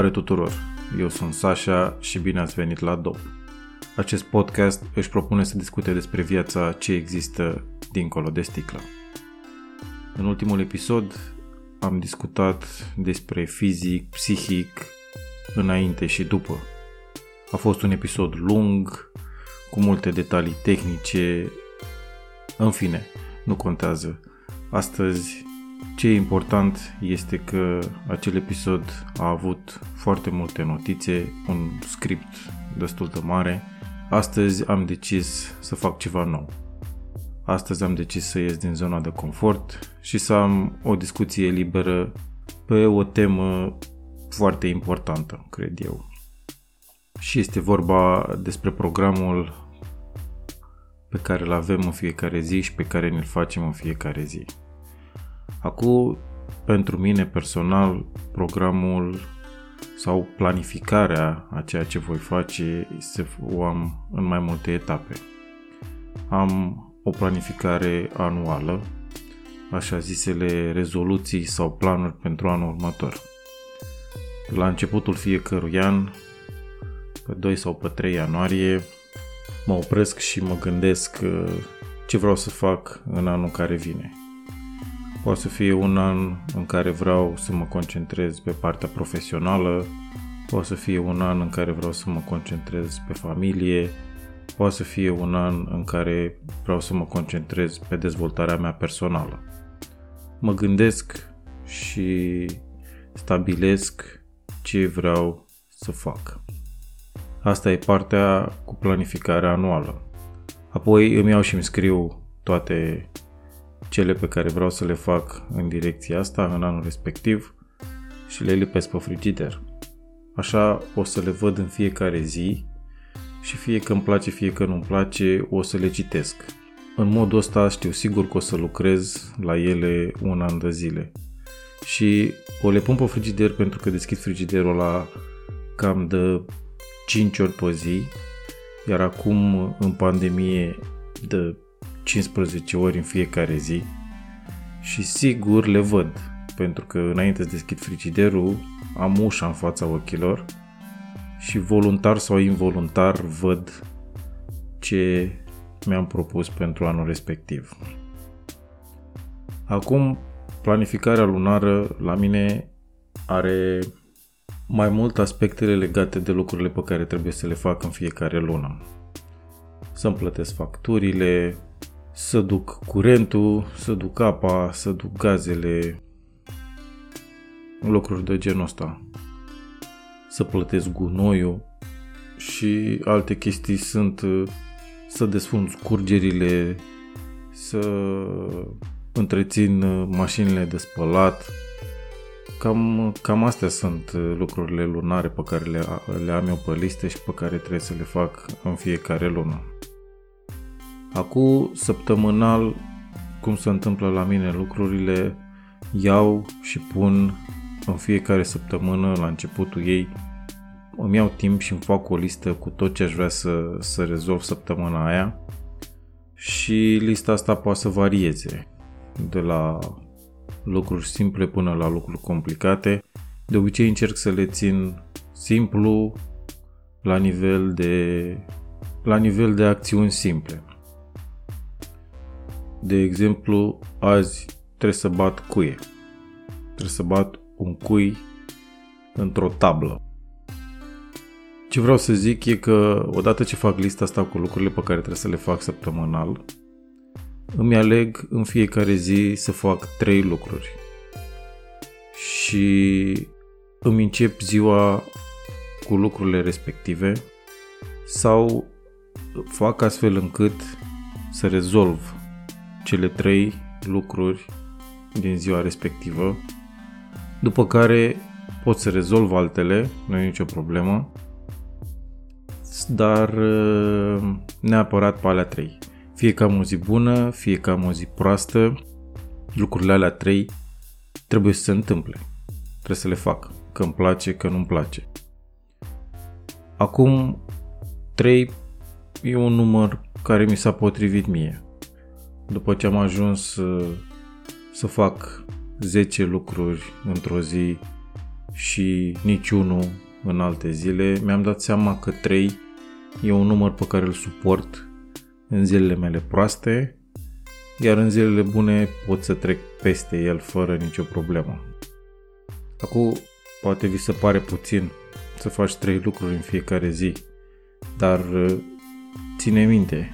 Salutare tuturor! Eu sunt Sasha și bine ați venit la DOP. Acest podcast își propune să discute despre viața ce există dincolo de sticlă. În ultimul episod am discutat despre fizic, psihic, înainte și după. A fost un episod lung, cu multe detalii tehnice, în fine, nu contează. Astăzi ce e important este că acel episod a avut foarte multe notițe, un script destul de mare. Astăzi am decis să fac ceva nou. Astăzi am decis să ies din zona de confort și să am o discuție liberă pe o temă foarte importantă, cred eu. Și este vorba despre programul pe care îl avem în fiecare zi și pe care ne-l facem în fiecare zi. Acum, pentru mine personal, programul sau planificarea a ceea ce voi face se, o am în mai multe etape. Am o planificare anuală, așa zisele rezoluții sau planuri pentru anul următor. La începutul fiecărui an, pe 2 sau pe 3 ianuarie, mă opresc și mă gândesc uh, ce vreau să fac în anul care vine. Poate să fie un an în care vreau să mă concentrez pe partea profesională, poate să fie un an în care vreau să mă concentrez pe familie, poate să fie un an în care vreau să mă concentrez pe dezvoltarea mea personală. Mă gândesc și stabilesc ce vreau să fac. Asta e partea cu planificarea anuală. Apoi îmi iau și îmi scriu toate cele pe care vreau să le fac în direcția asta, în anul respectiv, și le lipesc pe frigider. Așa o să le văd în fiecare zi și fie că îmi place, fie că nu-mi place, o să le citesc. În modul ăsta știu sigur că o să lucrez la ele un an de zile. Și o le pun pe frigider pentru că deschid frigiderul la cam de 5 ori pe zi, iar acum în pandemie de 15 ori în fiecare zi și sigur le văd, pentru că înainte să deschid frigiderul am ușa în fața ochilor și voluntar sau involuntar văd ce mi-am propus pentru anul respectiv. Acum, planificarea lunară la mine are mai mult aspectele legate de lucrurile pe care trebuie să le fac în fiecare lună. Să-mi plătesc facturile, să duc curentul, să duc apa, să duc gazele, lucruri de genul ăsta. Să plătesc gunoiul și alte chestii sunt uh, să desfund scurgerile, să întrețin uh, mașinile de spălat. Cam, cam astea sunt uh, lucrurile lunare pe care le, le am eu pe listă și pe care trebuie să le fac în fiecare lună. Acum, săptămânal, cum se întâmplă la mine lucrurile, iau și pun în fiecare săptămână, la începutul ei, îmi iau timp și îmi fac o listă cu tot ce aș vrea să, să rezolv săptămâna aia și lista asta poate să varieze de la lucruri simple până la lucruri complicate. De obicei încerc să le țin simplu la nivel de la nivel de acțiuni simple. De exemplu, azi trebuie să bat cuie. Trebuie să bat un cui într-o tablă. Ce vreau să zic e că odată ce fac lista asta cu lucrurile pe care trebuie să le fac săptămânal, îmi aleg în fiecare zi să fac trei lucruri. Și îmi încep ziua cu lucrurile respective sau fac astfel încât să rezolv cele trei lucruri din ziua respectivă, după care pot să rezolv altele, nu e nicio problemă, dar uh, neapărat pe alea trei. Fie că am o zi bună, fie că am o zi proastă, lucrurile alea trei trebuie să se întâmple. Trebuie să le fac, că îmi place, că nu-mi place. Acum, 3 e un număr care mi s-a potrivit mie după ce am ajuns să, să fac 10 lucruri într-o zi și niciunul în alte zile, mi-am dat seama că 3 e un număr pe care îl suport în zilele mele proaste, iar în zilele bune pot să trec peste el fără nicio problemă. Acum, poate vi se pare puțin să faci trei lucruri în fiecare zi, dar ține minte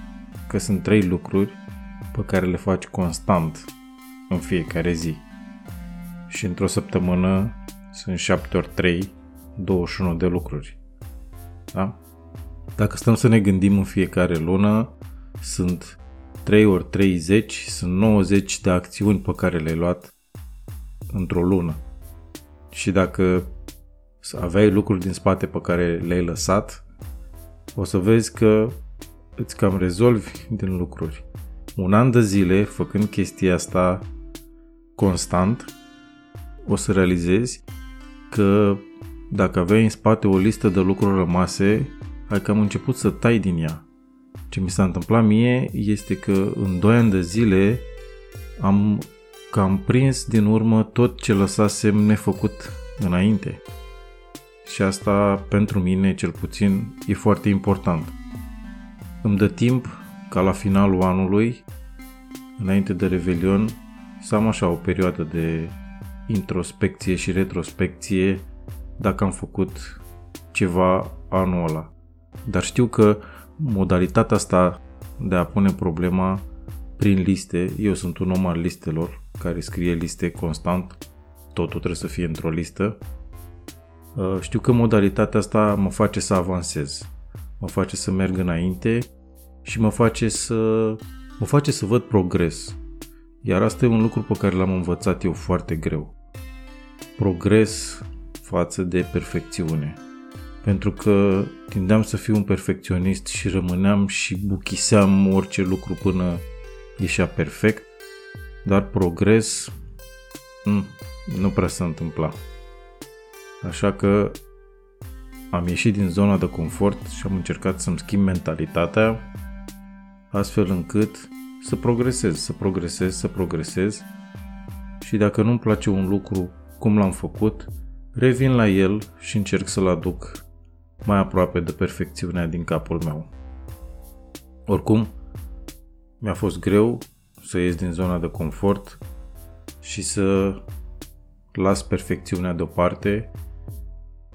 că sunt trei lucruri pe care le faci constant în fiecare zi. Și într-o săptămână sunt 7 ori 3, 21 de lucruri. Da? Dacă stăm să ne gândim în fiecare lună, sunt 3 ori 30, sunt 90 de acțiuni pe care le-ai luat într-o lună. Și dacă aveai lucruri din spate pe care le-ai lăsat, o să vezi că îți cam rezolvi din lucruri. Un an de zile, făcând chestia asta constant, o să realizezi că dacă aveai în spate o listă de lucruri rămase, ai cam început să tai din ea. Ce mi s-a întâmplat mie este că în 2 ani de zile am cam prins din urmă tot ce lăsasem nefăcut înainte. Și asta pentru mine cel puțin e foarte important. Îmi dă timp ca la finalul anului, înainte de Revelion, să am așa o perioadă de introspecție și retrospecție dacă am făcut ceva anul ăla. Dar știu că modalitatea asta de a pune problema prin liste, eu sunt un om al listelor care scrie liste constant, totul trebuie să fie într-o listă. Uh, știu că modalitatea asta mă face să avansez, mă face să merg înainte și mă face să mă face să văd progres. Iar asta e un lucru pe care l-am învățat eu foarte greu. Progres față de perfecțiune. Pentru că tindeam să fiu un perfecționist și rămâneam și buchiseam orice lucru până ieșea perfect, dar progres mm, nu prea se întâmpla. Așa că am ieșit din zona de confort și am încercat să-mi schimb mentalitatea astfel încât să progresez, să progresez, să progresez și dacă nu-mi place un lucru cum l-am făcut, revin la el și încerc să-l aduc mai aproape de perfecțiunea din capul meu. Oricum, mi-a fost greu să ies din zona de confort și să las perfecțiunea deoparte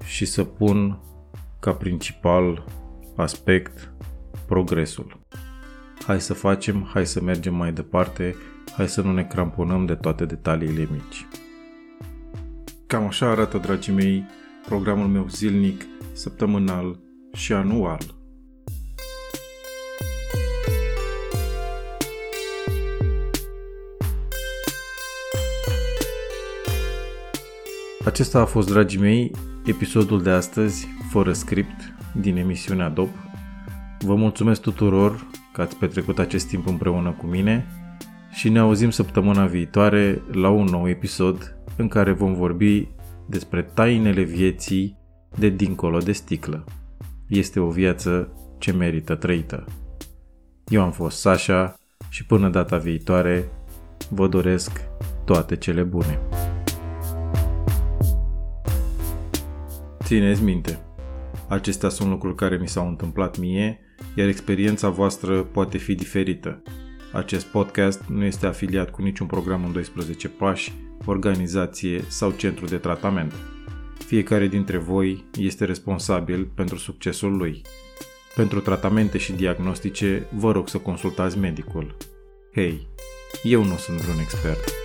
și să pun ca principal aspect progresul. Hai să facem, hai să mergem mai departe, hai să nu ne cramponăm de toate detaliile mici. Cam așa arată, dragii mei, programul meu zilnic, săptămânal și anual. Acesta a fost, dragii mei, episodul de astăzi, fără script, din emisiunea DOP. Vă mulțumesc tuturor că ați petrecut acest timp împreună cu mine și ne auzim săptămâna viitoare la un nou episod în care vom vorbi despre tainele vieții de dincolo de sticlă. Este o viață ce merită trăită. Eu am fost Sasha și până data viitoare vă doresc toate cele bune. Țineți minte, acestea sunt lucruri care mi s-au întâmplat mie, iar experiența voastră poate fi diferită. Acest podcast nu este afiliat cu niciun program în 12 pași, organizație sau centru de tratament. Fiecare dintre voi este responsabil pentru succesul lui. Pentru tratamente și diagnostice, vă rog să consultați medicul. Hei, eu nu sunt vreun expert.